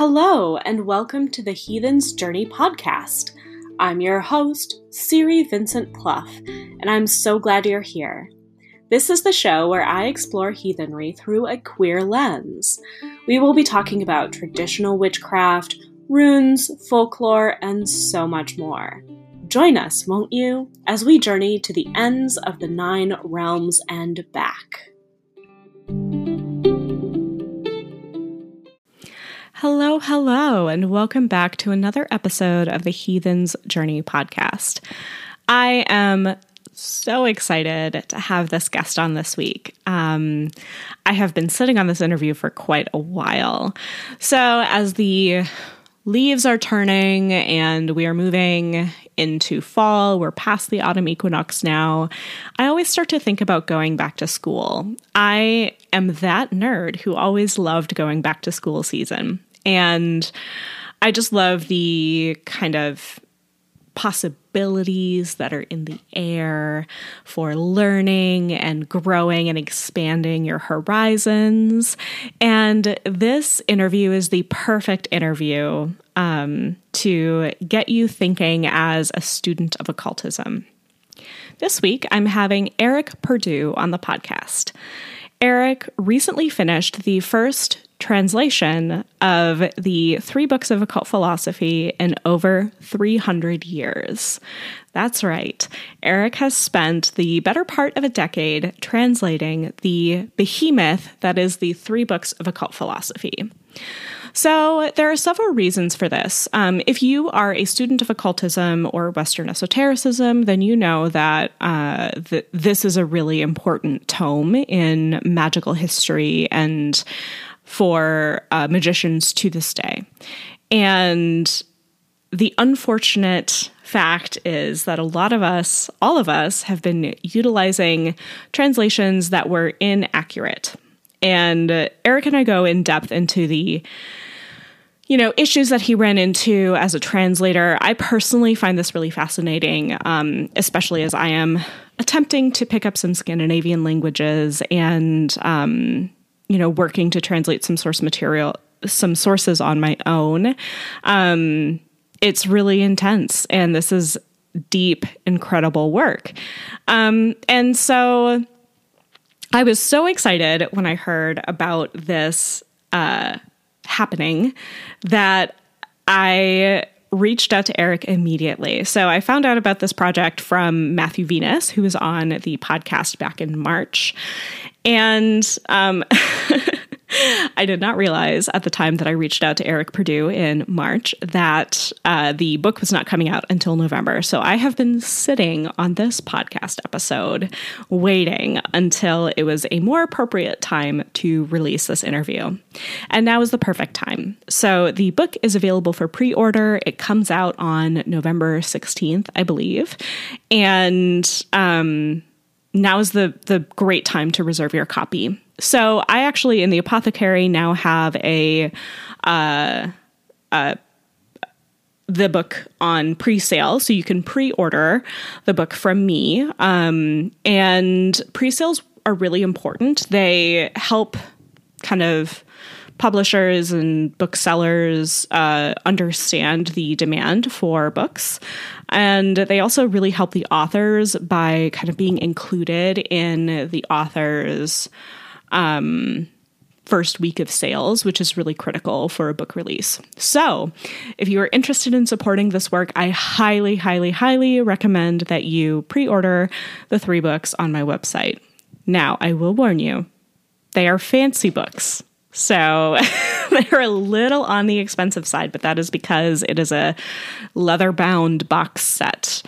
Hello, and welcome to the Heathen's Journey podcast. I'm your host, Siri Vincent Clough, and I'm so glad you're here. This is the show where I explore heathenry through a queer lens. We will be talking about traditional witchcraft, runes, folklore, and so much more. Join us, won't you, as we journey to the ends of the nine realms and back. Hello, hello, and welcome back to another episode of the Heathen's Journey podcast. I am so excited to have this guest on this week. Um, I have been sitting on this interview for quite a while. So, as the leaves are turning and we are moving into fall. We're past the autumn equinox now. I always start to think about going back to school. I am that nerd who always loved going back to school season. And I just love the kind of possibilities that are in the air for learning and growing and expanding your horizons. And this interview is the perfect interview um, to get you thinking as a student of occultism. This week, I'm having Eric Purdue on the podcast. Eric recently finished the first translation of the three books of occult philosophy in over 300 years. That's right. Eric has spent the better part of a decade translating the behemoth that is the three books of occult philosophy. So, there are several reasons for this. Um, if you are a student of occultism or Western esotericism, then you know that uh, th- this is a really important tome in magical history and for uh, magicians to this day. And the unfortunate fact is that a lot of us, all of us, have been utilizing translations that were inaccurate. And uh, Eric and I go in depth into the you know issues that he ran into as a translator i personally find this really fascinating um, especially as i am attempting to pick up some scandinavian languages and um, you know, working to translate some source material, some sources on my own. Um, it's really intense, and this is deep, incredible work. Um, and so I was so excited when I heard about this uh, happening that I reached out to Eric immediately. So I found out about this project from Matthew Venus, who was on the podcast back in March. And um, I did not realize at the time that I reached out to Eric Purdue in March that uh, the book was not coming out until November. So I have been sitting on this podcast episode waiting until it was a more appropriate time to release this interview. And now is the perfect time. So the book is available for pre order. It comes out on November 16th, I believe. And, um, now is the the great time to reserve your copy. So I actually in the apothecary now have a uh, uh, the book on pre-sale so you can pre-order the book from me um, and pre-sales are really important they help kind of publishers and booksellers uh, understand the demand for books. And they also really help the authors by kind of being included in the author's um, first week of sales, which is really critical for a book release. So, if you are interested in supporting this work, I highly, highly, highly recommend that you pre order the three books on my website. Now, I will warn you, they are fancy books. So they're a little on the expensive side, but that is because it is a leather bound box set.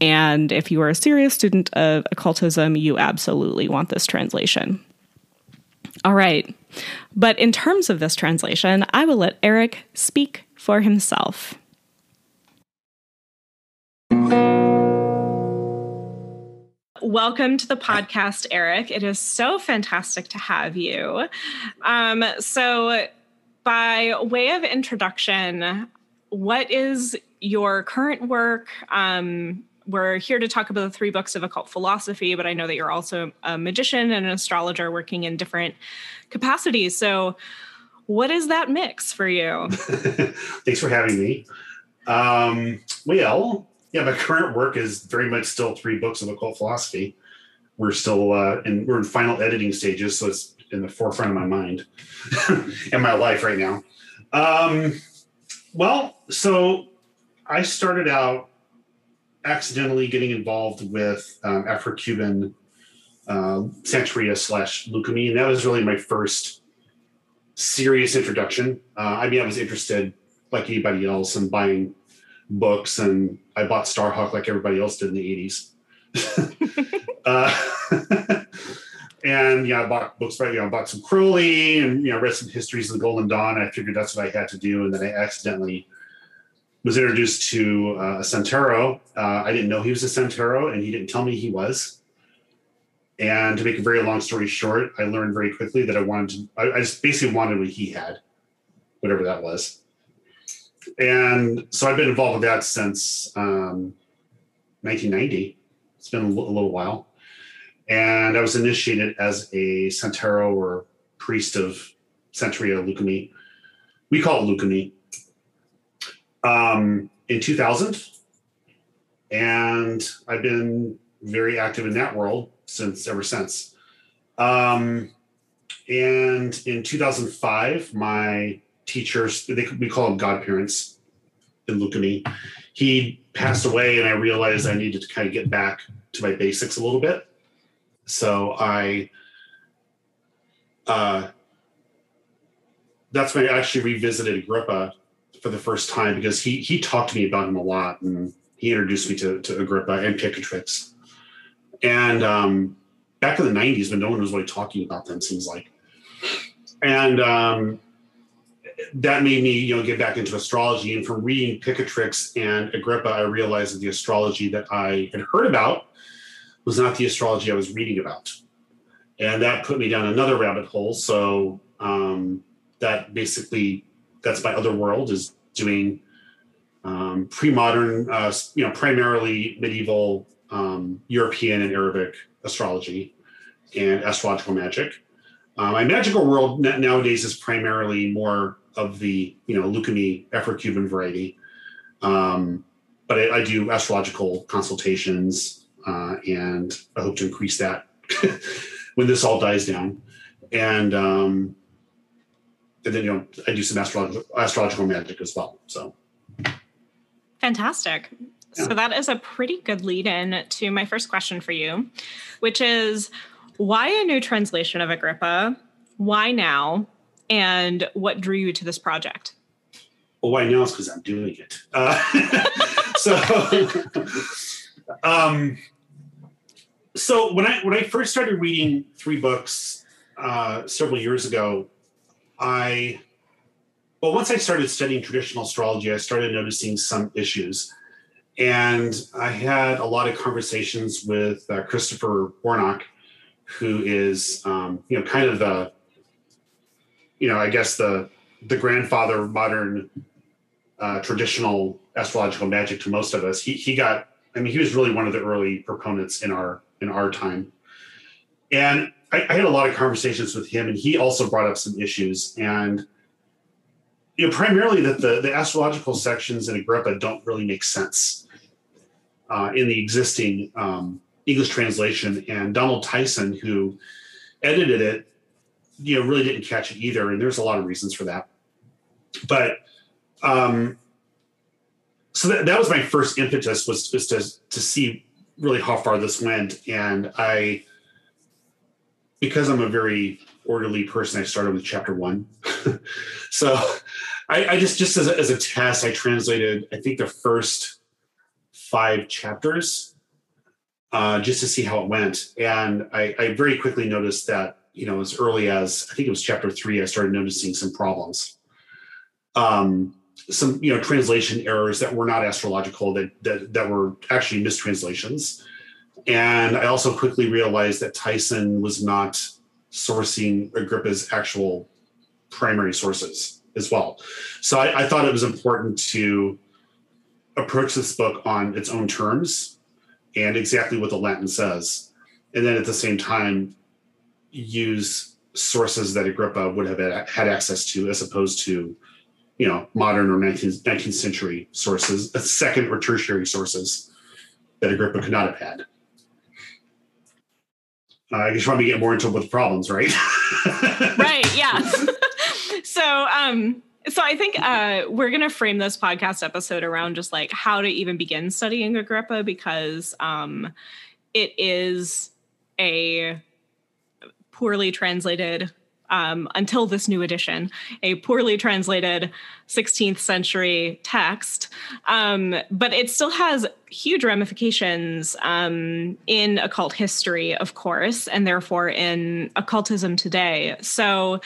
And if you are a serious student of occultism, you absolutely want this translation. All right. But in terms of this translation, I will let Eric speak for himself. Welcome to the podcast, Eric. It is so fantastic to have you. Um, so, by way of introduction, what is your current work? Um, we're here to talk about the three books of occult philosophy, but I know that you're also a magician and an astrologer working in different capacities. So, What is that mix for you? Thanks for having me. Um, well, yeah, my current work is very much still three books of occult philosophy. We're still uh, in we're in final editing stages, so it's in the forefront of my mind and my life right now. Um, well, so I started out accidentally getting involved with um, Afro-Cuban uh, Santeria slash Lucumí, and that was really my first serious introduction. Uh, I mean, I was interested like anybody else in buying books, and I bought Starhawk like everybody else did in the eighties. uh, and yeah, I bought books. Right, you know, I bought some Crowley and you know read some histories of the Golden Dawn. I figured that's what I had to do, and then I accidentally was introduced to uh, a Santero. Uh, I didn't know he was a Santero, and he didn't tell me he was. And to make a very long story short, I learned very quickly that I wanted to. I, I just basically wanted what he had, whatever that was. And so I've been involved with that since um, 1990. It's been a, l- a little while. And I was initiated as a Santero or priest of Santeria Lucumí. We call it Lucumí um, in 2000. And I've been very active in that world since ever since. Um, and in 2005, my teachers, they, we call them godparents in Lucumí, he passed away, and I realized I needed to kind of get back to my basics a little bit. So I, uh, that's when I actually revisited Agrippa for the first time because he he talked to me about him a lot and he introduced me to, to Agrippa and Picatrix. And um, back in the 90s when no one was really talking about them, seems like. And um, that made me, you know, get back into astrology. And from reading Picatrix and Agrippa, I realized that the astrology that I had heard about was not the astrology I was reading about. And that put me down another rabbit hole. So um, that basically that's my other world is doing um, pre-modern, uh, you know, primarily medieval um, European and Arabic astrology and astrological magic. Uh, my magical world nowadays is primarily more of the you know Lucumí Afro-Cuban variety, um, but I, I, do astrological consultations, uh, and I hope to increase that when this all dies down. And um, and then you know I do some astrological astrological magic as well. So fantastic. Yeah. So that is a pretty good lead in to my first question for you, which is why a new translation of Agrippa? Why now? And what drew you to this project? Well, why now is because I'm doing it. Uh, so, um, so when I when I first started reading three books uh, several years ago, I, well, once I started studying traditional astrology, I started noticing some issues. And I had a lot of conversations with uh, Christopher Warnock, who is, um, you know, kind of the, you know, I guess the the grandfather of modern uh, traditional astrological magic to most of us. He he got, I mean, he was really one of the early proponents in our in our time. And I, I, had a lot of conversations with him, and he also brought up some issues. And you know, primarily that the the astrological sections in Agrippa don't really make sense uh, in the existing um, English translation. And Donald Tyson, who edited it, you know, really didn't catch it either. And there's a lot of reasons for that. But um, so that, that was my first impetus was, was to to see really how far this went, and I because I'm a very orderly person, I started with chapter one. so I, I, just just as a, as a test, I translated I think the first five chapters uh, just to see how it went, and I, I very quickly noticed that you know as early as I think it was chapter three, I started noticing some problems. Um, some you know translation errors that were not astrological that that, that were actually mistranslations and I also quickly realized that Tyson was not sourcing Agrippa's actual primary sources as well. So I, I, thought it was important to approach this book on its own terms and exactly what the Latin says. And then at the same time, use sources that Agrippa would have had access to, as opposed to, you know, modern or 19th, 19th century sources, second or tertiary sources that Agrippa could not have had. Uh, I just want to get more into the problems, right? right. Yeah. so, um, so I think uh, we're going to frame this podcast episode around just like how to even begin studying Agrippa because um, it is a poorly translated um, until this new edition, a poorly translated 16th century text. Um, but it still has huge ramifications um, in occult history, of course, and therefore in occultism today. So,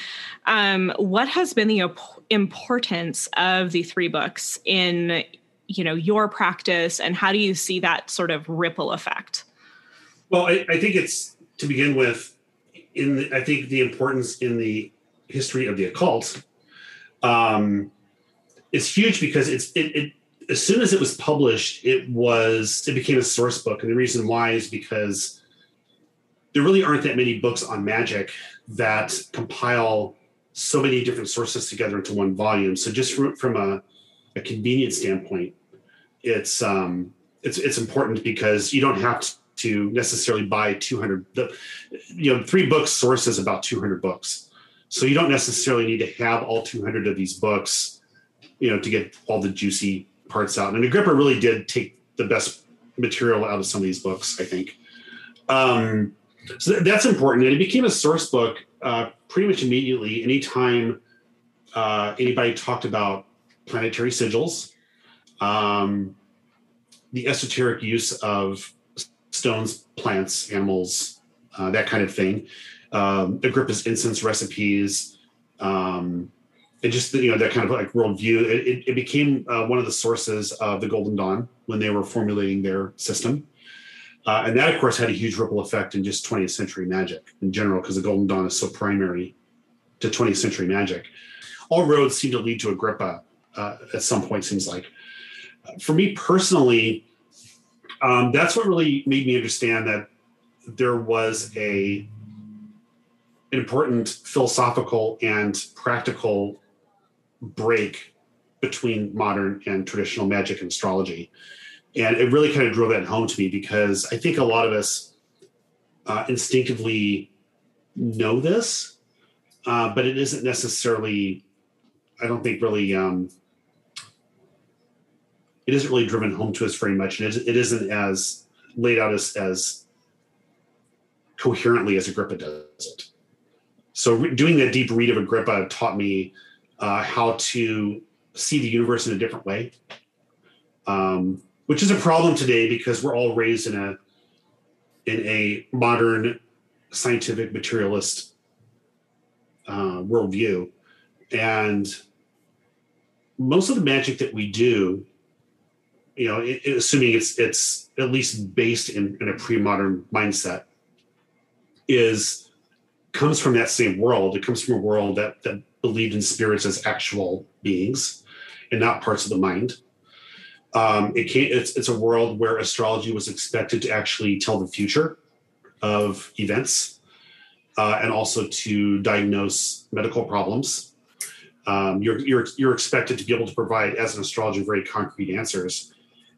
um, what has been the importance of the three books in you know your practice, and how do you see that sort of ripple effect? Well, I, I think it's to begin with in the, I think the importance in the history of the occult um, is huge because it's it, it as soon as it was published, it was it became a source book, and the reason why is because there really aren't that many books on magic that compile so many different sources together into one volume. So just from, from a, a convenience standpoint, it's um, it's it's important because you don't have to necessarily buy 200 the you know three books sources about 200 books. So you don't necessarily need to have all 200 of these books you know to get all the juicy parts out. And agrippa really did take the best material out of some of these books i think. Um, so that's important. And it became a source book uh, pretty much immediately anytime uh, anybody talked about planetary sigils um, the esoteric use of stones, plants, animals, uh, that kind of thing. Um, Agrippa's incense recipes, um, and just you know that kind of like worldview. It, it, it became uh, one of the sources of the Golden Dawn when they were formulating their system, uh, and that of course had a huge ripple effect in just 20th century magic in general because the Golden Dawn is so primary to 20th century magic. All roads seem to lead to Agrippa uh, at some point. Seems like, for me personally, um, that's what really made me understand that there was a an important philosophical and practical break between modern and traditional magic and astrology. And it really kind of drove that home to me because i think a lot of us uh, instinctively know this uh, but it isn't necessarily i don't think really um, it isn't really driven home to us very much, and it, it isn't as laid out as as coherently as Agrippa does it. So re- doing that deep read of Agrippa taught me uh, how to see the universe in a different way, um, which is a problem today because we're all raised in a in a modern scientific materialist uh, worldview, and most of the magic that we do you know, it, assuming it's it's at least based in, in a pre-modern mindset, is comes from that same world. It comes from a world that that believed in spirits as actual beings and not parts of the mind. Um, it it's, it's a world where astrology was expected to actually tell the future of events uh, and also to diagnose medical problems. Um, you're, you're, you're expected to be able to provide, as an astrologer, very concrete answers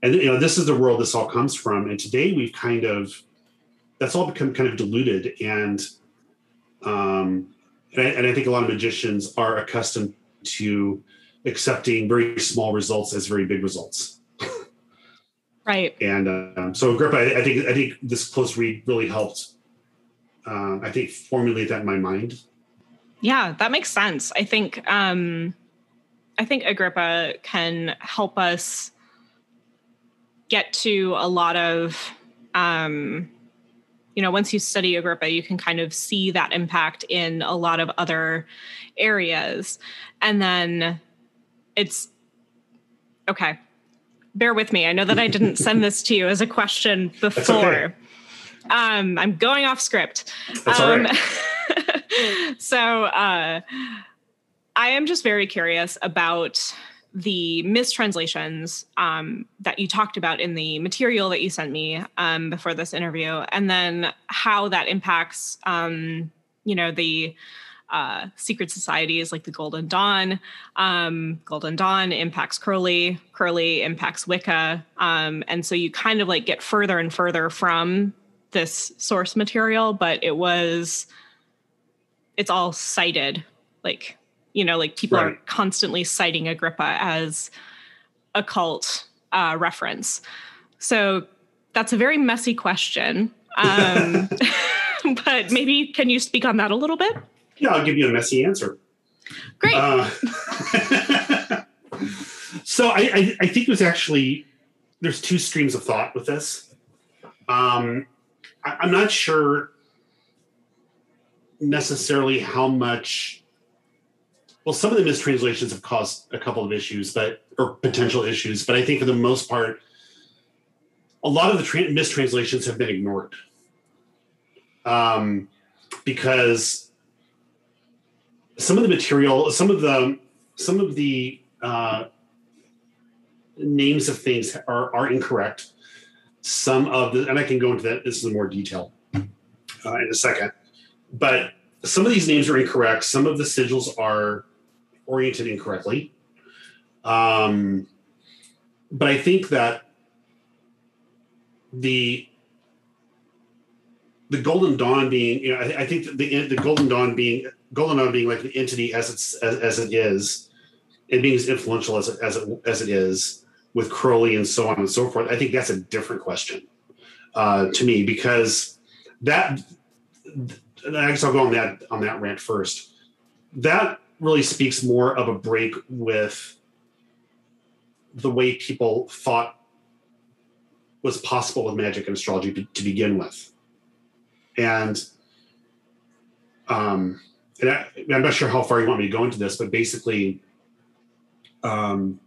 and you know this is the world this all comes from. And today we've kind of that's all become kind of diluted. And um and I, and I think a lot of magicians are accustomed to accepting very small results as very big results. Right. And um, so agrippa I, I, think i think this close read really helped um, i think formulate that in my mind. Yeah that makes sense. I think um i think agrippa can help us get to a lot of um, you know once you study agrippa you can kind of see that impact in a lot of other areas. And then it's okay bear with me. I know that i didn't send this to you as a question before okay. um, i'm going off script. That's um, so uh, i am just very curious about the mistranslations um, that you talked about in the material that you sent me um, before this interview, and then how that impacts um, you know, the uh, secret societies like the Golden Dawn. Um, Golden Dawn impacts Crowley, Crowley impacts Wicca. Um, and so you kind of like get further and further from this source material, but it was, it's all cited. Like, you know, like people right. are constantly citing Agrippa as a cult uh, reference. So that's a very messy question. Um, but maybe can you speak on that a little bit? Yeah, I'll give you a messy answer. Great. Uh, so I, I, I, think it was actually there's two streams of thought with this. Um, I, I'm not sure necessarily how much. Well, some of the mistranslations have caused a couple of issues, but or potential issues. But I think for the most part, a lot of the tra- mistranslations have been ignored um, because some of the material, some of the some of the uh, names of things are are incorrect. Some of the, and I can go into that. This is in more detail uh, in a second. But some of these names are incorrect. Some of the sigils are oriented incorrectly. Um, but I think that the the Golden Dawn being, you know, I, I think the the Golden Dawn being Golden Dawn being like an entity as it's as, as it is, and being as influential as it, as it as it is with Crowley and so on and so forth. I think that's a different question uh, to me because that. I guess I'll go on that on that rant first. That really speaks more of a break with the way people thought was possible with magic and astrology to, to begin with and um, and I, am not sure how far you want me to go into this, but basically, um,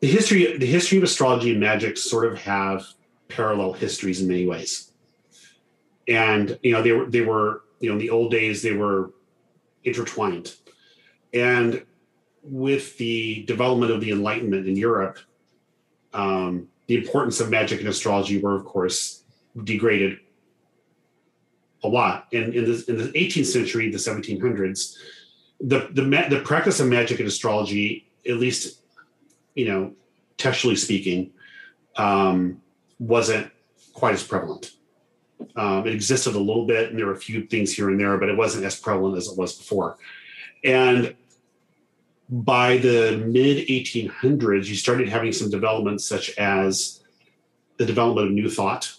the history the history of astrology and magic sort of have parallel histories in many ways. And you know, they were they were you know in the old days they were intertwined, and with the development of the Enlightenment in Europe, um, the importance of magic and astrology were of course degraded a lot. And in the, in the 18th century, the 1700s, the, the, the practice of magic and astrology, at least, you know, textually speaking, um, wasn't quite as prevalent. Um, it existed a little bit, and there were a few things here and there, but it wasn't as prevalent as it was before. And by the mid 1800s, you started having some developments such as the development of New Thought,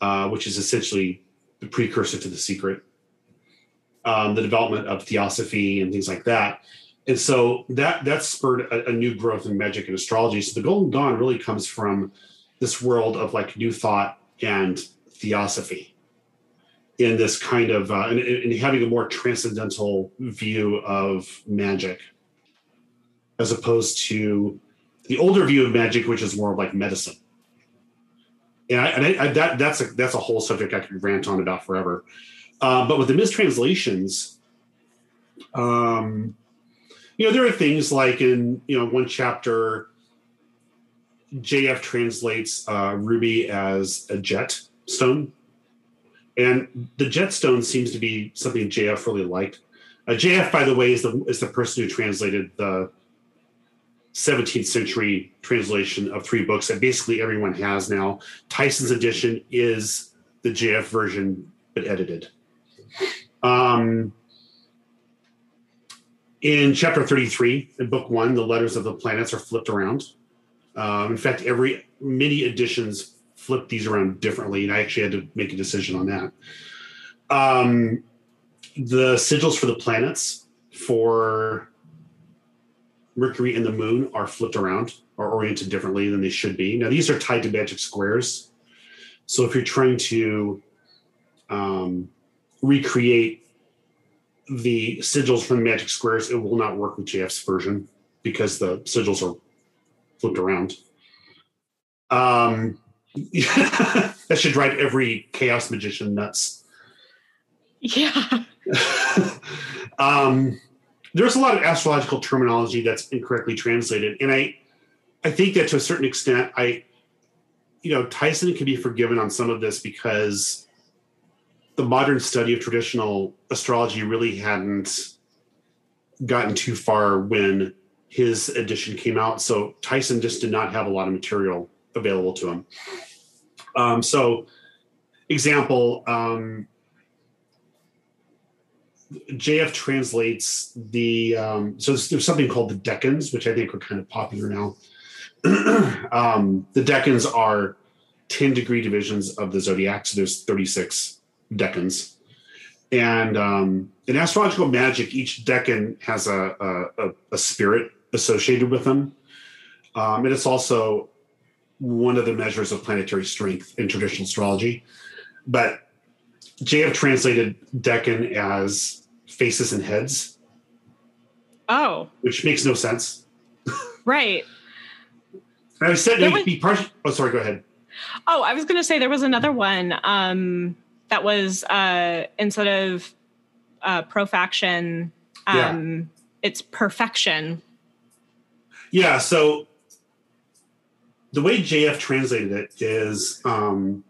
uh, which is essentially the precursor to the secret, um, the development of theosophy and things like that. And so that that spurred a, a, new growth in magic and astrology. So the Golden Dawn really comes from this world of like new thought and theosophy in this kind of uh, and, and having a more transcendental view of magic as opposed to the older view of magic, which is more like medicine and, I, and I, that that's a that's a whole subject I could rant on about forever. Uh, but with the mistranslations, um, you know, there are things like in you know one chapter, JF translates uh, ruby as a jet stone, and the jet stone seems to be something JF really liked. Uh, JF, by the way, is the is the person who translated the 17th century translation of three books that basically everyone has now. Tyson's edition is the JF version, but edited. Um, in chapter 33, in book one, the letters of the planets are flipped around. Um, in fact, every many editions flip these around differently, and I actually had to make a decision on that. Um, the sigils for the planets for Mercury and the Moon are flipped around or oriented differently than they should be. Now, these are tied to magic squares. So if you're trying to um, recreate the sigils from the magic squares, it will not work with JF's version because the sigils are flipped around. Um, that should drive every chaos magician nuts. Yeah. um, there's a lot of astrological terminology that's incorrectly translated, and I I think that to a certain extent, I you know Tyson can be forgiven on some of this because the modern study of traditional astrology really hadn't gotten too far when his edition came out. So Tyson just did not have a lot of material available to them. Um, so, example, um, JF translates the um, so there's, there's, something called the decans, which I think are kind of popular now. um, the decans are 10 degree divisions of the zodiac, so there's 36 decans. And um, in astrological magic, each decan has a, a, a spirit associated with them. Um, and it's also one of the measures of planetary strength in traditional astrology. But JF translated decan as faces and heads. Oh. Which makes no sense. Right. I said was, be partial. Oh, sorry. Go ahead. Oh, I was going to say there was another one um, that was uh, instead of uh, profection, um, yeah. it's profection. Yeah. So the way JF translated it is um,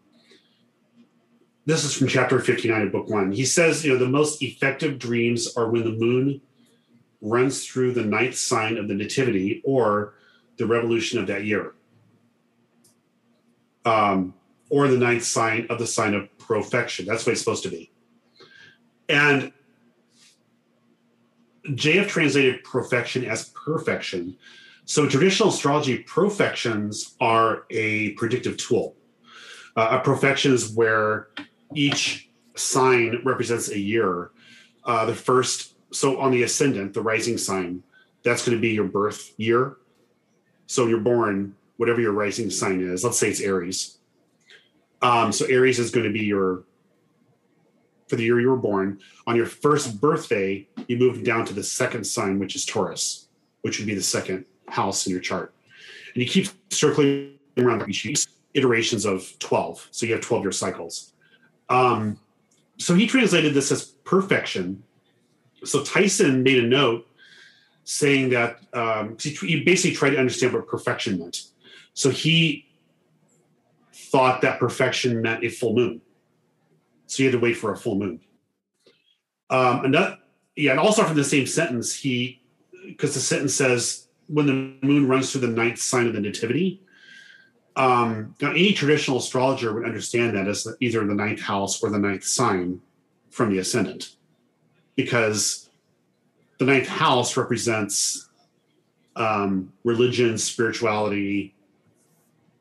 this is from chapter 59 of book one. He says, you know, the most effective dreams are when the moon runs through the ninth sign of the nativity or the revolution of that year. Um, or the ninth sign of the sign of profection. That's what it's supposed to be. And JF translated profection as perfection. So traditional astrology, profections are a predictive tool. Uh, a profection is where each sign represents a year. Uh, the first, so on the ascendant, the rising sign, that's going to be your birth year. So you're born, whatever your rising sign is. Let's say it's Aries. Um, so Aries is going to be your for the year you were born. On your first birthday, you move down to the second sign, which is Taurus, which would be the second house in your chart. And you keep circling around each iterations of 12. So you have 12 year cycles. Um, so he translated this as perfection. So Tyson made a note saying that um, he, basically tried to understand what perfection meant. So he thought that perfection meant a full moon. So you had to wait for a full moon. Um, another, yeah, and also from the same sentence, he because the sentence says when the moon runs through the ninth sign of the nativity, um, now, any traditional astrologer would understand that as either the ninth house or the ninth sign from the ascendant, because the ninth house represents um, religion, spirituality,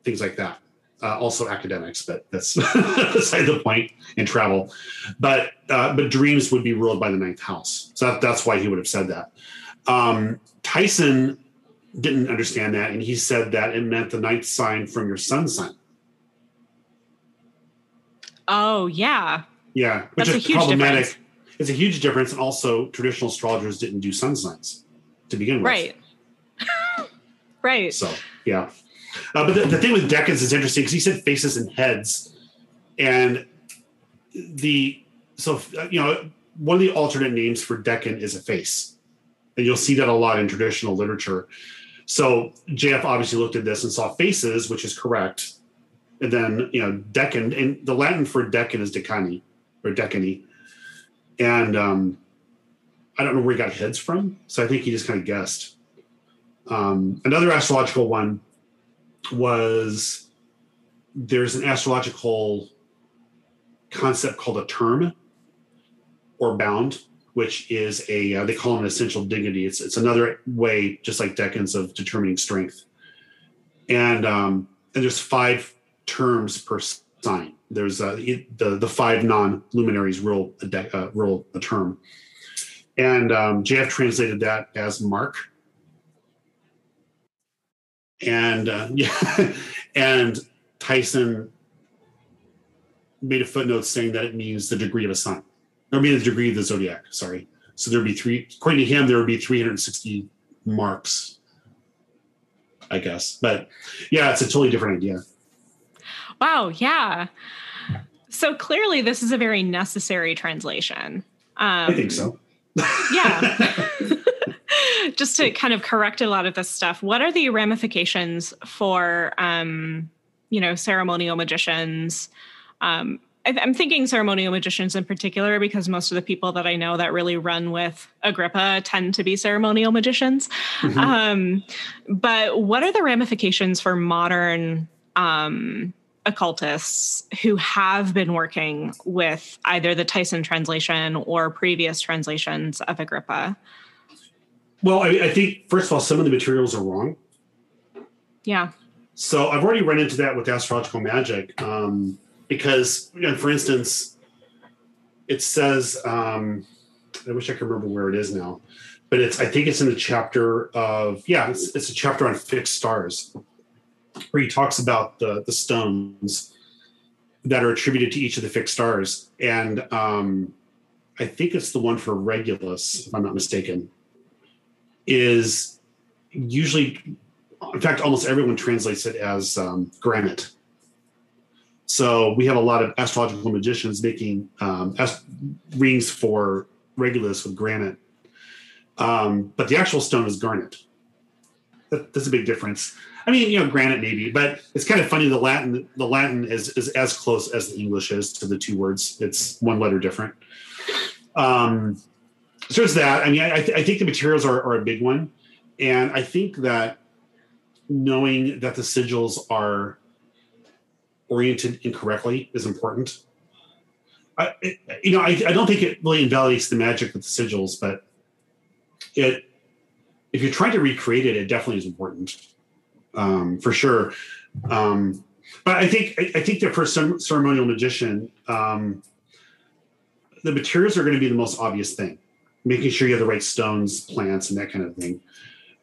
things like that. Uh, also academics, but that's beside the point. and travel. But uh, but dreams would be ruled by the ninth house, so that, that's why he would have said that. Um, Tyson didn't understand that, and he said that it meant the ninth sign from your sun sign. Oh yeah. Yeah, which That's is problematic. Difference. It's a huge difference, and also traditional astrologers didn't do sun signs to begin with. Right. right. So yeah, uh, but the, the thing with decans is interesting because he said faces and heads, and the so you know one of the alternate names for decan is a face, and you'll see that a lot in traditional literature. So JF obviously looked at this and saw faces, which is correct. And then, you know, decan, and the Latin for decan is decani or decani. And um, I don't know where he got heads from. So I think he just kind of guessed. Um, another astrological one was there's an astrological concept called a term or bound which is a uh, they call them an essential dignity. It's it's another way, just like decans, of determining strength. And um, and there's five terms per sign. There's uh, the the five non luminaries rule a de- uh, rule a term, and um, JF translated that as mark. And uh, yeah, and Tyson made a footnote saying that it means the degree of a sign. I mean the degree of the zodiac. Sorry. So there'd be three. According to him, there would be 360 marks. I guess, but yeah, it's a totally different idea. Wow. Yeah. So clearly, this is a very necessary translation. Um, I think so. yeah. Just to kind of correct a lot of this stuff, what are the ramifications for, um, you know, ceremonial magicians um, I'm thinking ceremonial magicians in particular because most of the people that I know that really run with Agrippa tend to be ceremonial magicians. Mm-hmm. Um, but what are the ramifications for modern um, occultists who have been working with either the Tyson translation or previous translations of Agrippa? Well, I, I think first of all, some of the materials are wrong. Yeah. So I've already run into that with astrological magic um, because, you know, for instance, it says um, I wish I could remember where it is now, but it's I think it's in the chapter of yeah, it's, it's a chapter on fixed stars where he talks about the the stones that are attributed to each of the fixed stars, and um, I think it's the one for Regulus, if I'm not mistaken, is usually in fact, almost everyone translates it as um, granite. So we have a lot of astrological magicians making um, rings for Regulus with granite, um, but the actual stone is garnet. That, that's a big difference. I mean, you know, granite maybe, but it's kind of funny. The Latin, the Latin is is as close as the English is to the two words. It's one letter different. Um, so it's that. I mean, I, th- I think the materials are, are a big one, and I think that knowing that the sigils are oriented incorrectly is important. I, it, you know, I, I don't think it really invalidates the magic of the sigils, but it, if you're trying to recreate it, it definitely is important, um, for sure. Um, but I think I, I think that for some ceremonial magician, um, the materials are going to be the most obvious thing. Making sure you have the right stones, plants, and that kind of thing.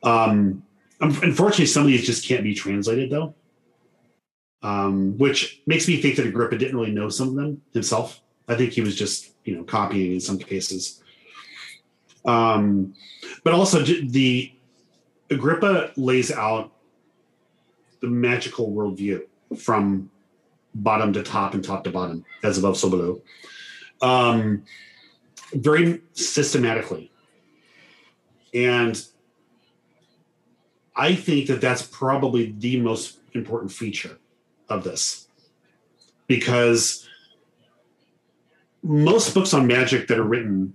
Um, Unfortunately, some of these just can't be translated though, um, which makes me think that Agrippa didn't really know some of them himself. I think he was just you know copying in some cases. Um, but also the Agrippa lays out the magical worldview from bottom to top and top to bottom, as above, so below, um, very systematically. And I think that that's probably the most important feature of this because most books on magic that are written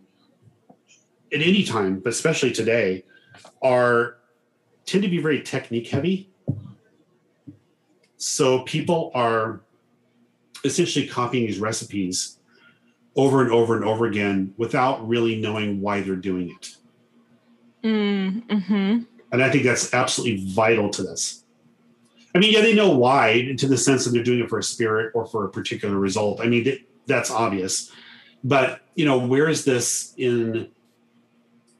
at any time, but especially today, are tend to be very technique heavy. So people are essentially copying these recipes over and over and over again without really knowing why they're doing it. Mm, hmm and I think that's absolutely vital to this. I mean, yeah, they know why, to the sense that they're doing it for a spirit or for a particular result. I mean, that's obvious. But, you know, where is this in,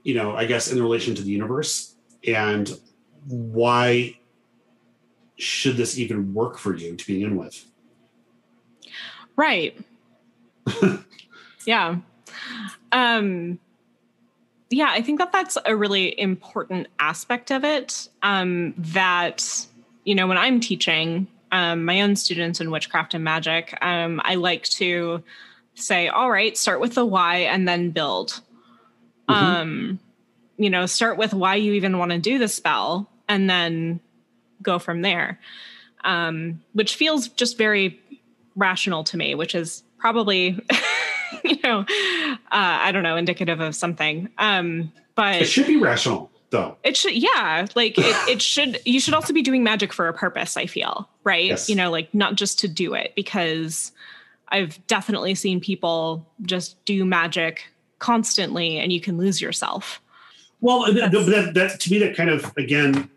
you know, I guess in relation to the universe? And why should this even work for you to begin with? Right. yeah. Um, yeah, I think that that's a really important aspect of it. Um, that, you know, when I'm teaching um, my own students in witchcraft and magic, um, I like to say, all right, start with the why and then build. Mm-hmm. Um, you know, start with why you even want to do the spell and then go from there. Um, which feels just very rational to me, which is probably you know, uh, I don't know, indicative of something. Um, but it should be rational though. It should, yeah. Like it, it should, you should also be doing magic for a purpose, I feel, right? Yes. You know, like not just to do it because I've definitely seen people just do magic constantly and you can lose yourself. Well, that, that, to me, that kind of, again,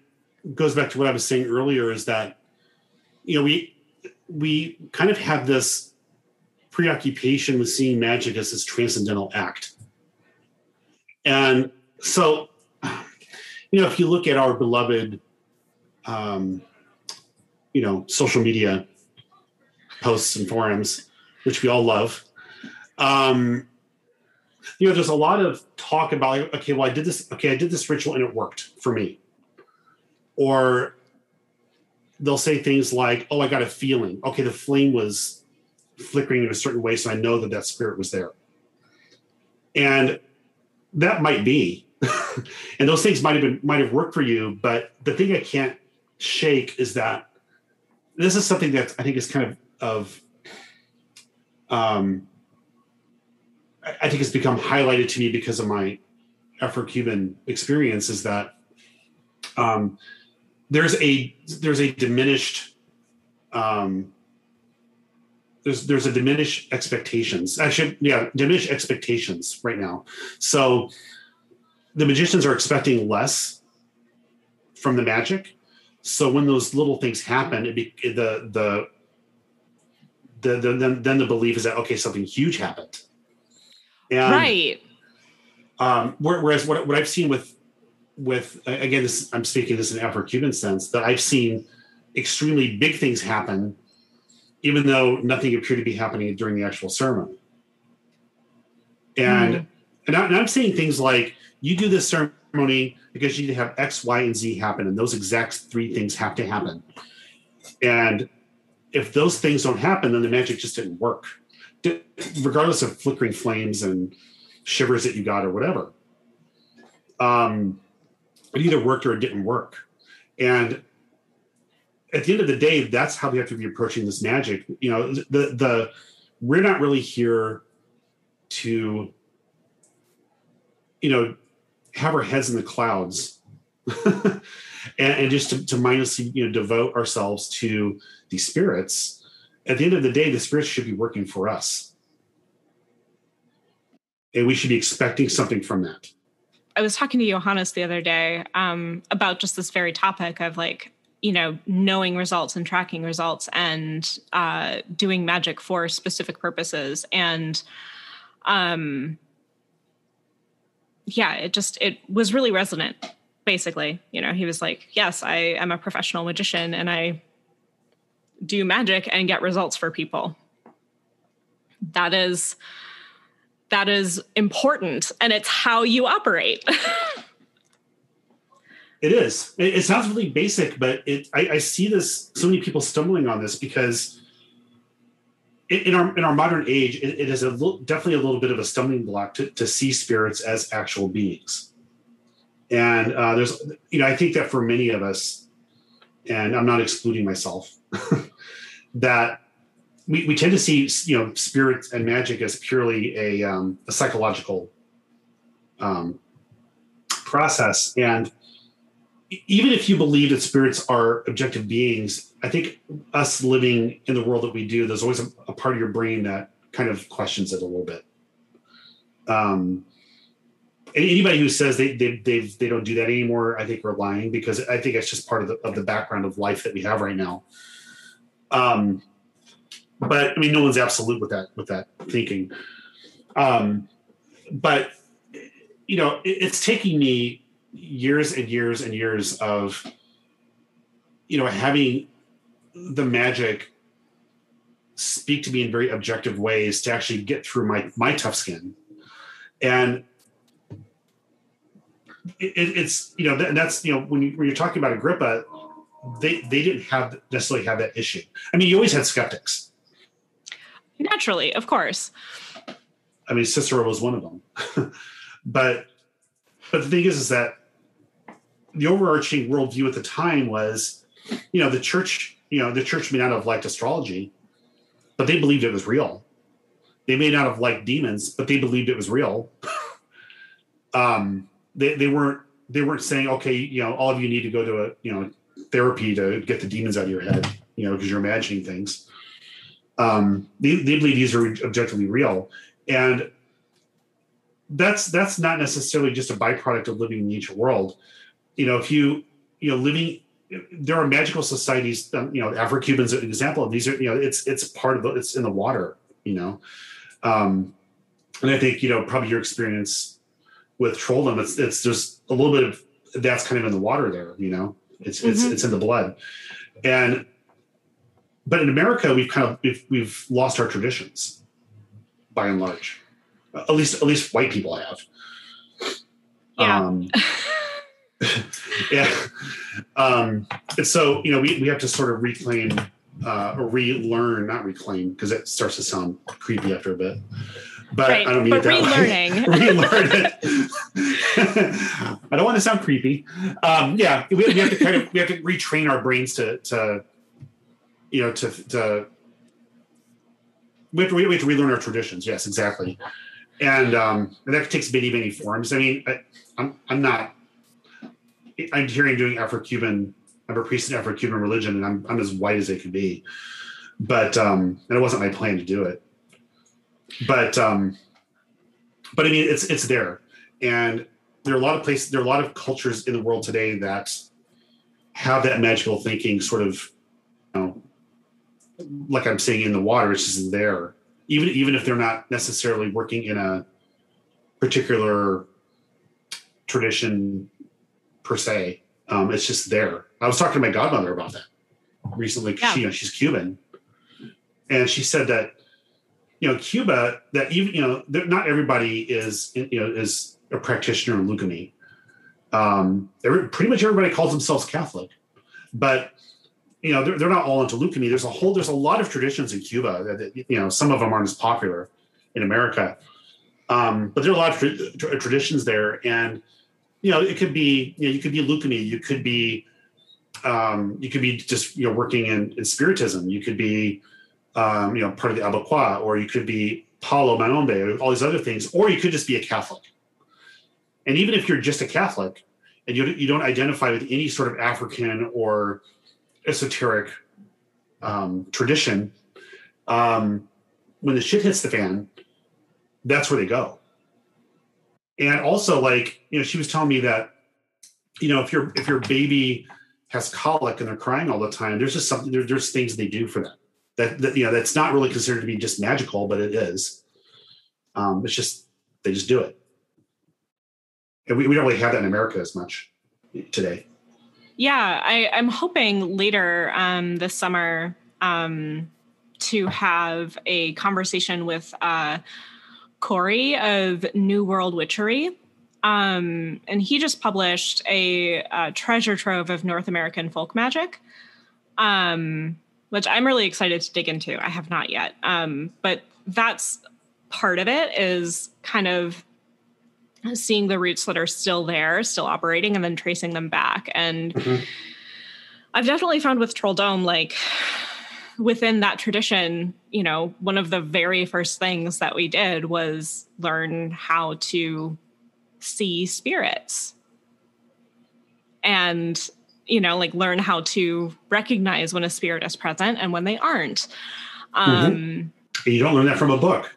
goes back to what I was saying earlier is that, you know, we, we kind of have this preoccupation with seeing magic as this transcendental act. And so, you know, if you look at our beloved, um, you know, social media posts and forums, which we all love, um, you know, there's a lot of talk about, like, okay, well, I did this, okay, I did this ritual and it worked for me. Or they'll say things like, oh, I got a feeling. Okay, the flame was flickering in a certain way, so I know that that spirit was there. And that might be, and those things might have been might have worked for you. But the thing I can't shake is that this is something that I think is kind of of um, I, think has become highlighted to me because of my Afro-Cuban experience is that um, there's a there's a diminished um, there's there's a diminished expectations actually yeah diminished expectations right now so the magicians are expecting less from the magic. So when those little things happen it be, the the the, the then, then the belief is that okay something huge happened. And, right. um whereas what, what i've seen with with again this i'm speaking this in afro-cuban sense that i've seen extremely big things happen even though nothing appeared to be happening during the actual ceremony. And mm. And, I, i'm saying things like you do this ceremony because you need to have x y and z happen and those exact three things have to happen and if those things don't happen then the magic just didn't work regardless of flickering flames and shivers that you got or whatever um it either worked or it didn't work. And at the end of the day, that's how we have to be approaching this magic. You know, the the we're not really here to, you know, have our heads in the clouds and, and, just to, to mindlessly, you know, devote ourselves to these spirits. At the end of the day, the spirits should be working for us. And we should be expecting something from that. I was talking to Johannes the other day um, about just this very topic of like, you know, knowing results and tracking results and uh, doing magic for specific purposes. And um, yeah, it just, it was really resonant, basically. You know, he was like, yes, I am a professional magician and I do magic and get results for people. That is that is important and it's how you operate. it is. It, it, sounds really basic, but it I, I, see this so many people stumbling on this because in, our in our modern age, it, it is definitely a little bit of a stumbling block to, to see spirits as actual beings. And uh, there's, you know, I think that for many of us, and I'm not excluding myself, that we, we tend to see you know spirits and magic as purely a, um, a psychological um, process and even if you believe that spirits are objective beings i think us living in the world that we do there's always a, a part of your brain that kind of questions it a little bit um, anybody who says they, they they they don't do that anymore i think we're lying because i think it's just part of the, of the background of life that we have right now um, but I mean, no one's absolute with that with that thinking. Um, but you know, it, it's taking me years and years and years of you know having the magic speak to me in very objective ways to actually get through my my tough skin and it, it's you know that, that's you know when, you, when you're talking about agrippa they they didn't have necessarily have that issue i mean you always had skeptics Naturally, of course. I mean, Cicero was one of them. but but the thing is, is that the overarching worldview at the time was, you know, the church, you know, the church may not have liked astrology, but they believed it was real. They may not have liked demons, but they believed it was real. um, they, they weren't they weren't saying, okay, you know, all of you need to go to a you know therapy to get the demons out of your head, you know, because you're imagining things um, they, they believe these are objectively real and that's that's not necessarily just a byproduct of living in the nature world you know if you you know living there are magical societies um, you know afro-cubans are an example of these are you know it's it's part of the it's in the water you know um and i think you know probably your experience with trolldom it's it's just a little bit of that's kind of in the water there you know it's mm-hmm. it's it's in the blood and but in America, we've kind of we've, we've lost our traditions by and large. At least at least white people have. Yeah. Um, yeah. Um, and so you know we, we have to sort of reclaim uh, or relearn, not reclaim, because it starts to sound creepy after a bit. But right. I don't mean but it that relearning. Relearn it. I don't want to sound creepy. Um, yeah, we, we have to kind of we have to retrain our brains to to you know to to we have to, we have to relearn our traditions. Yes, exactly. And, um, and that takes many, many forms. I mean, I, I'm, I'm not, I'm hearing doing Afro-Cuban, I'm a priest in Afro-Cuban religion and I'm, I'm as white as they can be. But, um, and it wasn't my plan to do it. But, um, but I mean, it's, it's there. And there are a lot of places, there are a lot of cultures in the world today that have that magical thinking sort of, you know, like I'm saying in the water, it's just there. Even even if they're not necessarily working in a particular tradition per se, um, it's just there. I was talking to my godmother about that recently. Yeah. She, you know, she's Cuban, and she said that you know Cuba that even you know not everybody is you know is a practitioner of Lucumí. Um, pretty much everybody calls themselves Catholic, but you know they're, they're not all into Lucumí. There's a whole there's a lot of traditions in Cuba that, that you know some of them aren't as popular in America, um, but there are a lot of tra- traditions there, and you know it could be you know you could be Lucumí, you could be um, you could be just you know working in, in spiritism, you could be um, you know part of the Abacuá, or you could be Palo Mayombe, all these other things, or you could just be a Catholic. And even if you're just a Catholic and you, you don't identify with any sort of African or esoteric um, tradition, um, when the shit hits the fan, that's where they go. And also, like you know, she was telling me that you know if your if your baby has colic and they're crying all the time, there's just something there, there's things they do for them That, that you know that's not really considered to be just magical, but it is. Um, it's just they just do it and we, we don't really have that in America as much today. Yeah, I, I'm hoping later um, this summer um, to have a conversation with uh, Cory of New World Witchery. Um, and he just published a, a, treasure trove of North American folk magic, um, which I'm really excited to dig into. I have not yet. Um, but that's part of it is kind of seeing the roots that are still there, still operating, and then tracing them back. And mm-hmm. I've definitely found with trolldom, like within that tradition, you know, one of the very first things that we did was learn how to see spirits and you know like learn how to recognize when a spirit is present and when they aren't mm-hmm. um mm-hmm. you don't learn that from a book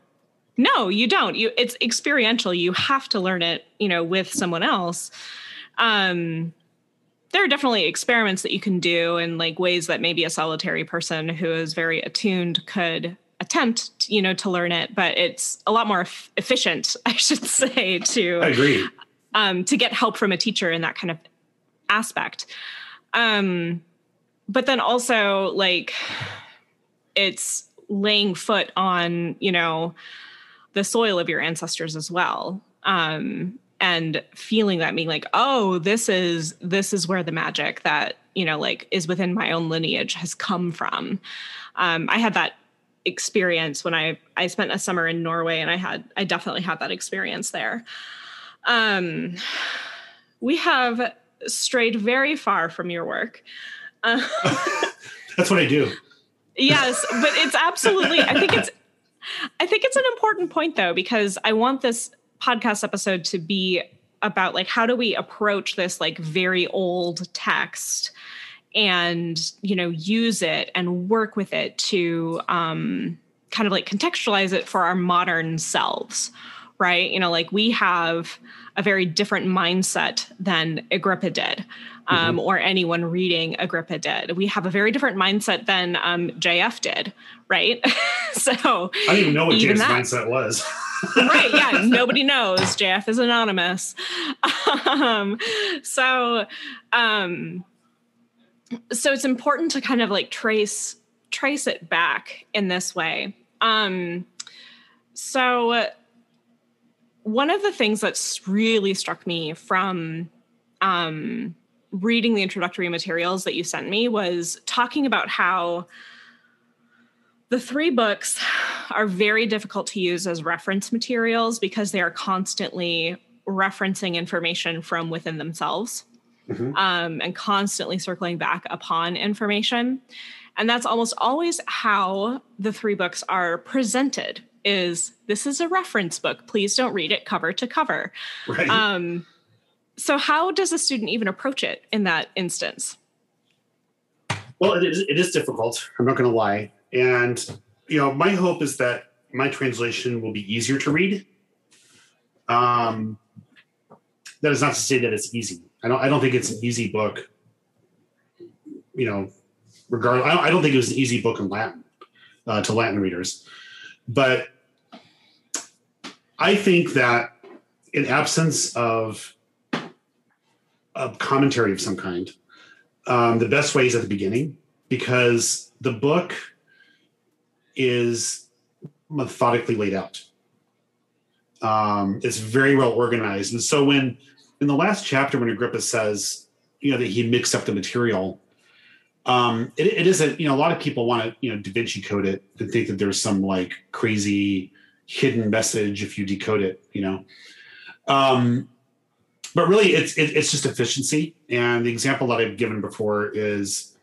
no, you don't. You it's experiential. You have to learn it, you know, with someone else. Um there are definitely experiments that you can do and like ways that maybe a solitary person who is very attuned could attempt, you know, to learn it, but it's a lot more f- efficient, I should say, to I agree. Um, to get help from a teacher in that kind of aspect. Um, but then also like it's laying foot on, you know, the soil of your ancestors as well um, and feeling that being like oh this is this is where the magic that you know like is within my own lineage has come from. Um, i had that experience when i i spent a summer in norway and i had i definitely had that experience there. Um, we have strayed very far from your work. Uh, that's what i do. Yes but it's absolutely i think it's I think it's an important point though, because I want this podcast episode to be about like how do we approach this like very old text and you know use it and work with it to um kind of like contextualize it for our modern selves right you know like we have a very different mindset than agrippa did um, mm-hmm. or anyone reading Agrippa did. We have a very different mindset than um, JF did, right? so I didn't even know what JF's mindset was. Right? Yeah, nobody knows. JF is anonymous. Um, so, um, so it's important to kind of like trace trace it back in this way. Um, so one of the things that's really struck me from um, reading the introductory materials that you sent me was talking about how the three books are very difficult to use as reference materials because they are constantly referencing information from within themselves mm-hmm. um, and constantly circling back upon information. And that's almost always how the three books are presented is this is a reference book. Please don't read it cover to cover. Right. Um, so how does a student even approach it in that instance? Well, it is, it is difficult. I'm not going to lie. And, you know, my hope is that my translation will be easier to read. Um, that is not to say that it's easy. I don't, I don't think it's an easy book. You know, regardless, I don't, I don't think it was an easy book in Latin uh, to Latin readers. But I think that in absence of a commentary of some kind, um, the best way is at the beginning because the book is methodically laid out. Um, it's very well organized, and so when in the last chapter, when Agrippa says, you know, that he mixed up the material, um, it, it isn't. You know, a lot of people want to, you know, Da Vinci code it and think that there's some like crazy hidden message if you decode it. You know, um, but really, it's it, it's just efficiency. And the example that I've given before is,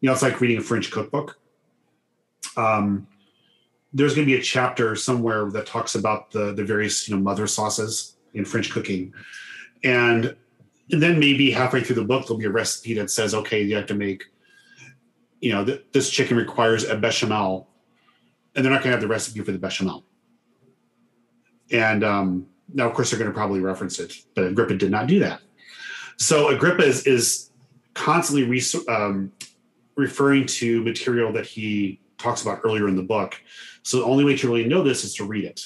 you know, it's like reading a French cookbook. Um, there's going to be a chapter somewhere that talks about the the various you know mother sauces in French cooking, and, and then maybe halfway through the book there'll be a recipe that says, okay, you have to make, you know, th- this chicken requires a bechamel, and they're not going to have the recipe for the bechamel. And um, now, of course, they're going to probably reference it, but Agrippa did not do that. So Agrippa is, is constantly re- um, referring to material that he talks about earlier in the book. So the only way to really know this is to read it.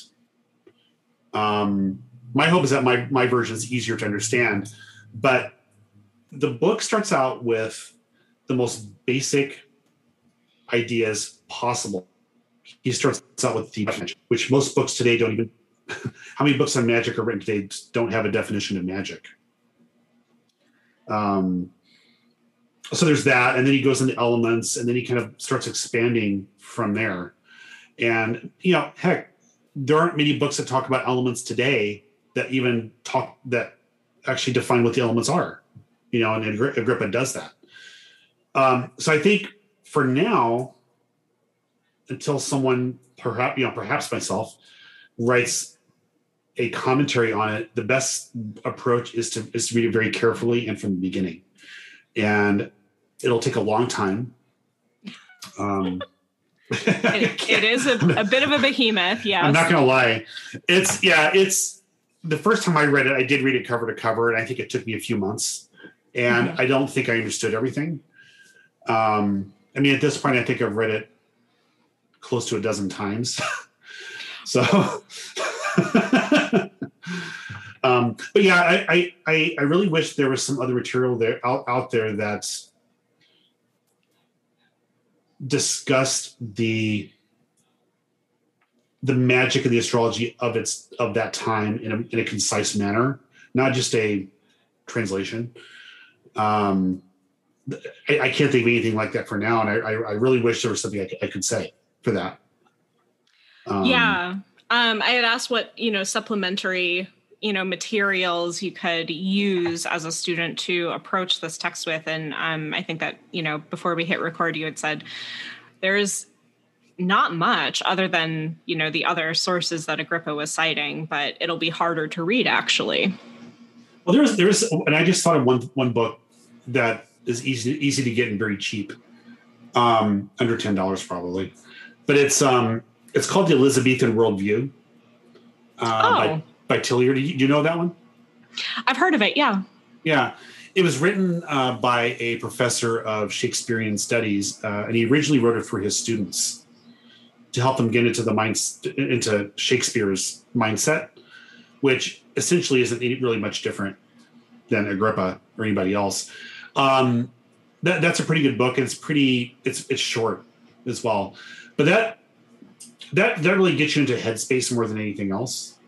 Um, my hope is that my my version is easier to understand, but the book starts out with the most basic ideas possible. He starts out with the definition, which most books today don't even how many books on magic are written today don't have a definition of magic? Um, so there's that, and then he goes into elements, and then he kind of starts expanding from there. And you know, heck, there aren't many books that talk about elements today that even talk that actually define what the elements are. You know, and Agrippa does that. Um, so I think for now, until someone, perhaps you know, perhaps myself, writes a commentary on it, the best approach is to is to read it very carefully and from the beginning. And it'll take a long time. Um, it, it is a, a, bit of a behemoth. Yeah, I'm not gonna lie. It's yeah, it's the first time I read it. I did read it cover to cover, and I think it took me a few months. And mm-hmm. I don't think I understood everything. Um, I mean, at this point, I think I've read it close to a dozen times. so um, but yeah, I, I I really wish there was some other material there out, out there that discussed the the magic of the astrology of its of that time in a, in a concise manner, not just a translation. Um, I, I, can't think of anything like that for now, and I, I, really wish there was something I, I could say for that. Um, yeah, um, I had asked what you know supplementary you know materials you could use as a student to approach this text with, and um, I think that you know before we hit record, you had said there's not much other than you know the other sources that Agrippa was citing, but it'll be harder to read actually. Well, there's there's, and I just thought of one one book that is easy easy to get and very cheap, um, under ten dollars probably, but it's um it's called the Elizabethan Worldview uh, oh. by, by Tillyard. Do you, do you know that one? I've heard of it. Yeah. Yeah. It was written uh, by a professor of Shakespearean studies, uh, and he originally wrote it for his students to help them get into the mind into Shakespeare's mindset, which essentially isn't really much different than Agrippa or anybody else. Um, that, that's a pretty good book. and It's pretty. It's it's short as well, but that that that really gets you into headspace more than anything else.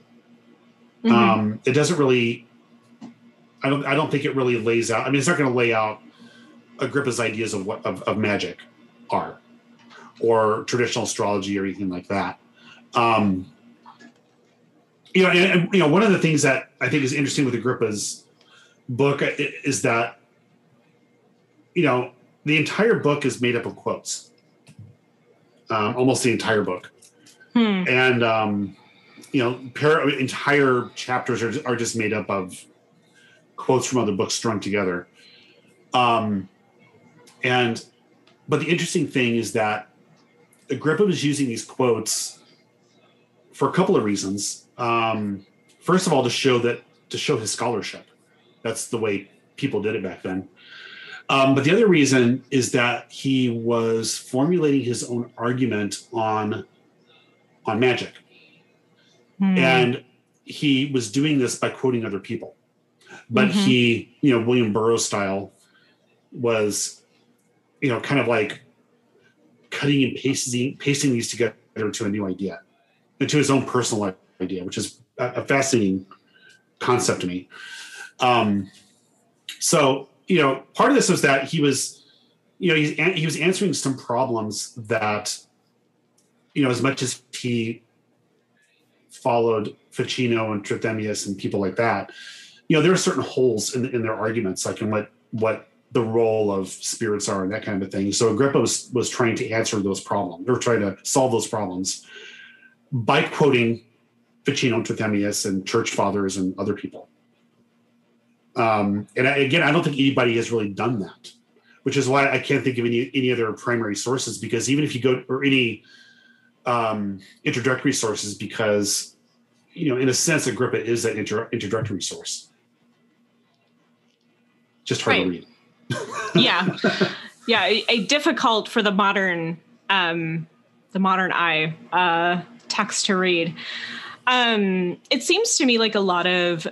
Mm-hmm. Um, it doesn't really. I don't. I don't think it really lays out. I mean, it's not going to lay out Agrippa's ideas of what of, of magic are, or traditional astrology or anything like that. Um, you know, and, and, you know, one of the things that I think is interesting with Agrippa's book is that you know the entire book is made up of quotes um, almost the entire book, Hmm. and um, you know, par- entire chapters are, are just made up of quotes from other books strung together. Um, and but the interesting thing is that Agrippa was using these quotes for a couple of reasons. Um, first of all, to show that to show his scholarship. That's the way people did it back then. Um, but the other reason is that he was formulating his own argument on on magic, Hmm. and he was doing this by quoting other people. But Mhm. he, you know, William Burroughs style was, you know, kind of like cutting and pasting pasting these together to a new idea, and to his own personal idea, which is a, fascinating concept to me. Um, so you know, part of this was that he was, you know, an- he was answering some problems that, you know, as much as he followed Ficino and Trithemius and people like that, you know, there are certain holes in, in their arguments, like in what what the role of spirits are and that kind of thing. So Agrippa was was trying to answer those problems or try to solve those problems by quoting Ficino, Trithemius, and church fathers and other people. Um, and I, again, I don't think anybody has really done that, which is why I can't think of any any other primary sources. Because even if you go or any um, introductory sources, because you know, in a sense, Agrippa is that intro, introductory source. Just hard to read. yeah yeah a, a difficult for the modern um the modern eye uh text to read um it seems to me like a lot of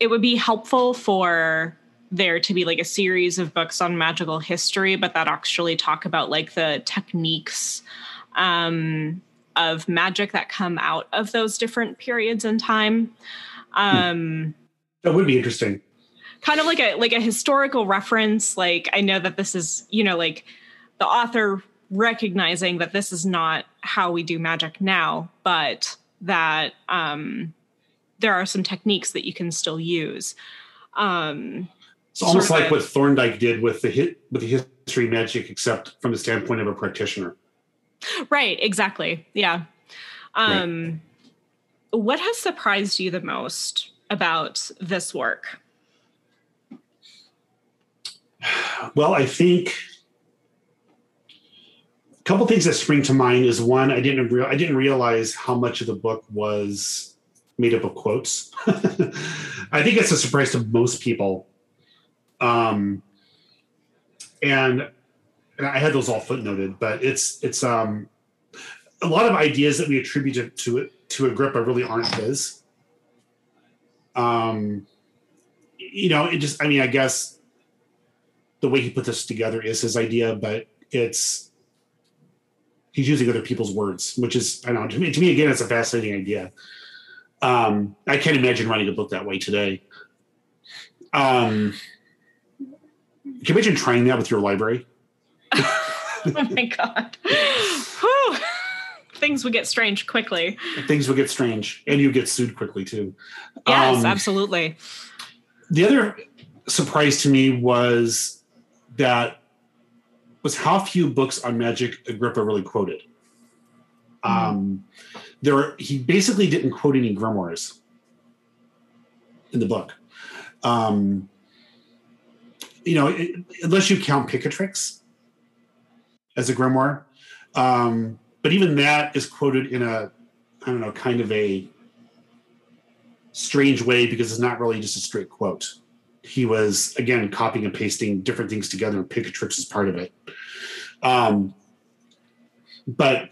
it would be helpful for there to be like a series of books on magical history but that actually talk about like the techniques um of magic that come out of those different periods in time um That would be interesting. kind of like a like a historical reference like i know that this is you know like the author recognizing that this is not how we do magic now but that um there are some techniques that you can still use um It's almost like a- what Thorndike did with the hit with the history of magic, except from the standpoint of a practitioner. Right exactly yeah um what has surprised you the most about this work Well, I think a couple things that spring to mind is one, I didn't real I didn't realize how much of the book was made up of quotes. I think it's a surprise to most people. Um, and I had those all footnoted, but it's it's um a lot of ideas that we attribute to it to Agrippa really aren't his. Um, you know, it just I mean, I guess the way he put this together is his idea, but it's he's using other people's words, which is I don't know to me, to me again, it's a fascinating idea. Um, I can't imagine writing a book that way today. Um, can you imagine trying that with your library? oh my god Whew. things would get strange quickly Things would get strange, and you get sued quickly too. yes Um, absolutely the other surprise to me was that was how few books on magic Agrippa really quoted. Um, there, he basically didn't quote any grimoires in the book. Um, you know, it, unless you count Picatrix as a grimoire, um, but even that is quoted in a, I don't know, kind of a strange way because it's not really just a straight quote. He was again copying and pasting different things together, and Picatrix is part of it. Um, but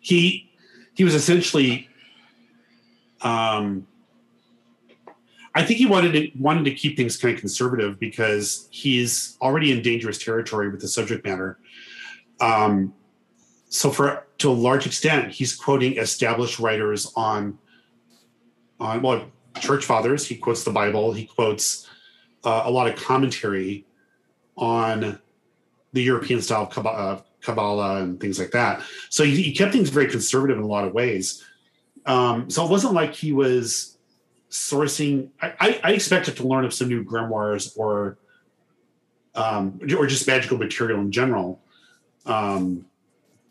he he was essentially, um, I think he wanted to wanted to keep things kind of conservative because he's already in dangerous territory with the subject matter. Um, so for to a large extent, he's quoting established writers on on well church fathers. He quotes the bible. He quotes uh, a lot of commentary on the european style of Kab- uh, kabbalah and things like that. So he, he kept things very conservative in a lot of ways. Um, so it wasn't like he was sourcing i, I, expected to learn of some new grimoires or um, or just magical material in general um,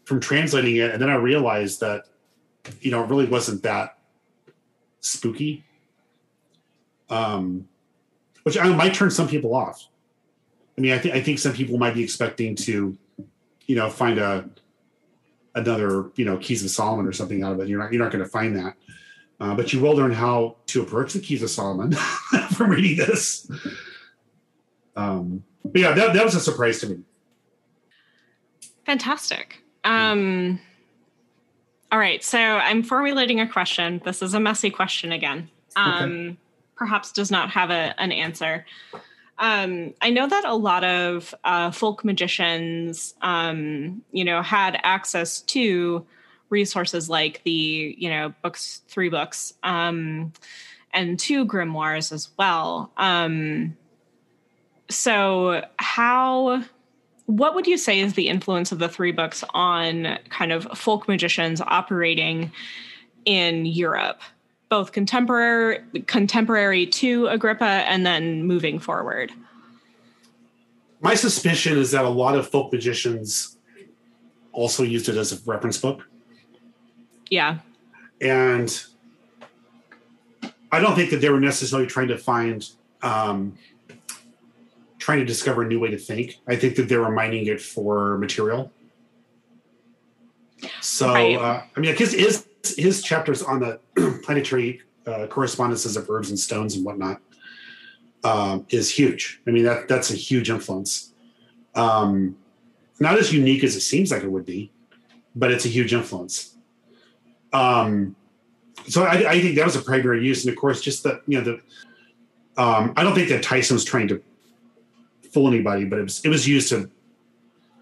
from translating it, and then I realized that you know it really wasn't that spooky. Um, which I might turn some people off. I mean, I think I think some people might be expecting to, you know, find a another you know Keys of Solomon or something out of it. You're not you're not going to find that, uh, but you will learn how to approach the Keys of Solomon from reading this. Um, but yeah, that that was a surprise to me. Fantastic. Um, all right, so I'm formulating a question. This is a messy question again. Um, okay. Perhaps does not have a, an answer. Um, I know that a lot of uh, folk magicians, um, you know, had access to resources like the, you know, books, three books, um, and two grimoires as well. Um, so, how what would you say is the influence of the three books on kind of folk magicians operating in Europe, both contemporary contemporary to Agrippa and then moving forward? My suspicion is that a lot of folk magicians also used it as a reference book. Yeah. And I don't think that they were necessarily trying to find um, trying to discover a new way to think. I think that they were mining it for material. So, right. uh, I mean, his, his, his chapters on the planetary uh, correspondences of herbs and stones and whatnot um, is huge. I mean, that that's a huge influence. Um, not as unique as it seems like it would be, but it's a huge influence. Um, so I, I think that was a primary use, and of course, just the you know the. Um, I don't think that Tyson was trying to fool anybody, but it was it was used to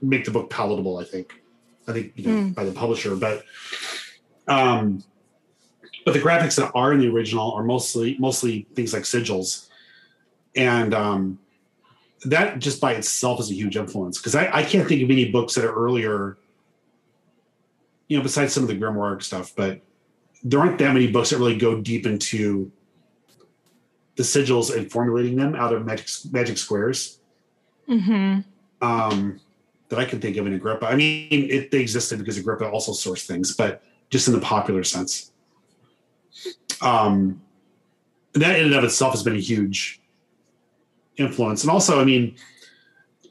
make the book palatable. I think, I think you know, mm. by the publisher, but um, but the graphics that are in the original are mostly mostly things like sigils, and um, that just by itself is a huge influence because I, I can't think of any books that are earlier. You know, besides some of the grimoire stuff, but there aren't that many books that really go deep into the sigils and formulating them out of magic magic squares mm-hmm. um, that I can think of in Agrippa. I mean, it, they existed because Agrippa also sourced things, but just in the popular sense. Um, that in and of itself has been a huge influence. And also, I mean,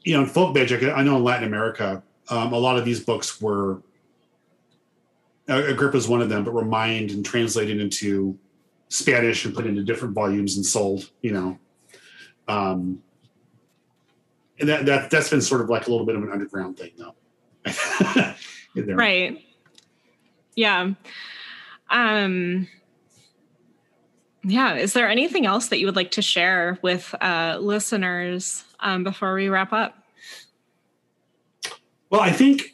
you know, in folk magic, I know in Latin America, um, a lot of these books were Agrippa is one of them, but were mined and translated into Spanish and put into different volumes and sold. You know, um, and that, that that's been sort of like a little bit of an underground thing though. Right. Yeah. Um yeah is there anything else that you would like to share with uh listeners um before we wrap up? Well i think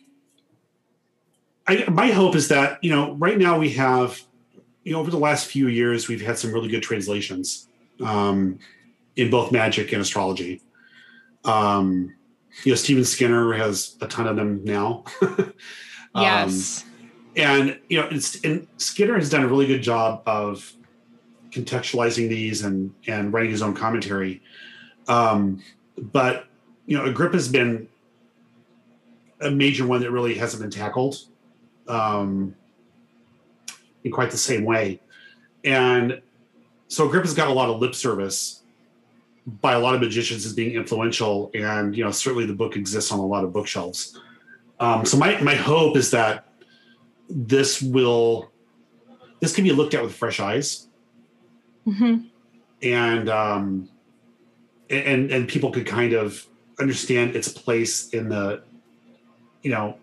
I, my hope is that you know right now we have you know over the last few years we've had some really good translations um, in both magic and astrology um, you know, Stephen Skinner has a ton of them now. um, yes. And you know, it's and Skinner has done a really good job of contextualizing these and and writing his own commentary. Um, but you know, Agrippa's been a major one that really hasn't been tackled um, in quite the same way. And so Agrippa's got a lot of lip service by a lot of magicians as being influential, and you know certainly the book exists on a lot of bookshelves. Um, so my my hope is that this will this can be looked at with fresh eyes, mm-hmm. and um, and and people could kind of understand its place in the you know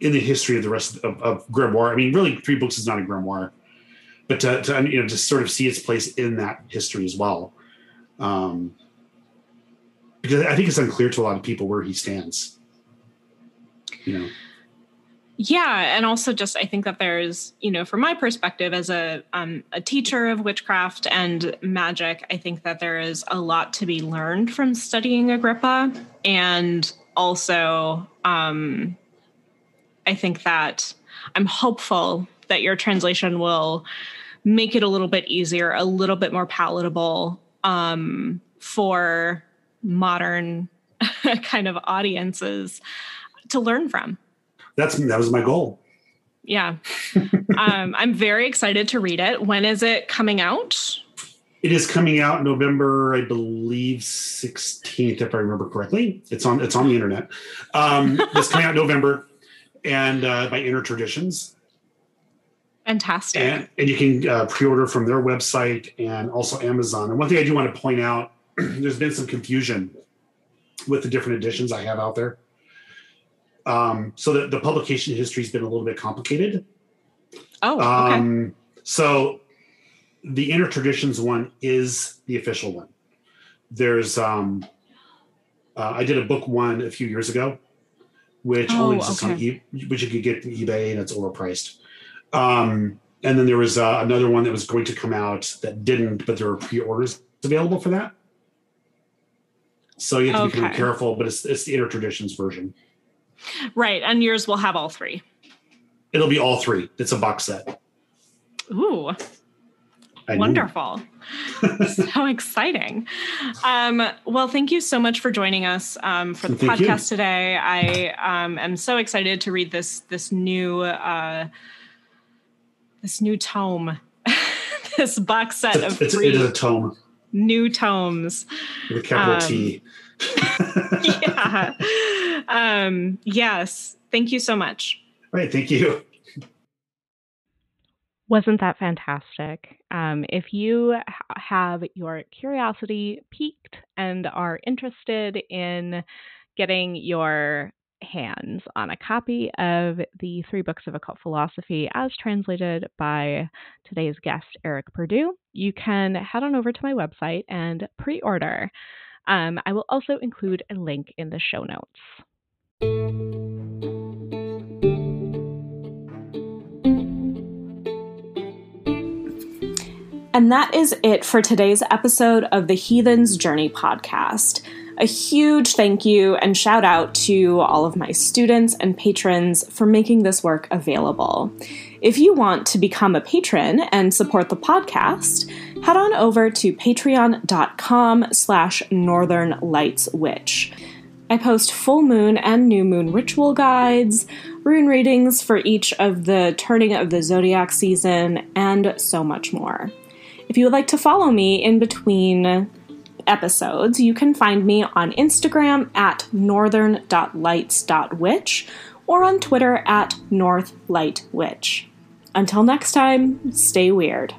in the history of the rest of, of grimoire. I mean, really, three books is not a grimoire, but to, to you know just sort of see its place in that history as well um, because I think it's unclear to a lot of people where he stands. You know. Yeah, and also just I think that there's, you know, from my perspective as a um, a teacher of witchcraft and magic, I think that there is a lot to be learned from studying Agrippa, and also um, I think that I'm hopeful that your translation will make it a little bit easier, a little bit more palatable um, for modern kind of audiences to learn from. that's that was my goal. Yeah. um, I'm very excited to read it. When is it coming out? It is coming out November, I believe, 16th, if I remember correctly. It's on it's on the internet. Um, it's coming out November and uh, by Inner Traditions. Fantastic. And, and you can uh, pre-order from their website and also Amazon. And one thing I do want to point out, there's been some confusion with the different editions I have out there. Um, so the, the publication history has been a little bit complicated. Oh, okay. Um, so the Inner Traditions one is the official one. There's um, uh, I did a book one a few years ago, which Oh, only exists on e- which you could get from eBay and it's overpriced. Um, and then there was uh, another one that was going to come out that didn't, but there were pre-orders available for that. So you have to be kind of careful, but it's it's the Inner Traditions version. right. And yours will have all three. It'll be all three. It's a box set. Ooh, I wonderful. so exciting. Um, well, thank you so much for joining us um, for the Thank you. podcast today. I um, am so excited to read this this new uh, this new tome, this box set It's, of it's, three it is a tome new tomes. with a capital Um, T. yeah. Um, yes. Thank you so much. All right, thank you. Wasn't that fantastic? Um, if you ha- have your curiosity piqued and are interested in getting your hands on a copy of the three books of occult philosophy as translated by today's guest, Eric Purdue, you can head on over to my website and pre order. Um, I will also include a link in the show notes. And that is it for today's episode of the Heathen's Journey podcast. A huge thank you and shout out to all of my students and patrons for making this work available. If you want to become a patron and support the podcast, head on over to patreon.com slash northern lights witch. I post full moon and new moon ritual guides, rune readings for each of the turning of the zodiac season, and so much more. If you would like to follow me in between episodes, you can find me on Instagram at northern.lights.witch or on Twitter at northlightwitch. Until next time, stay weird.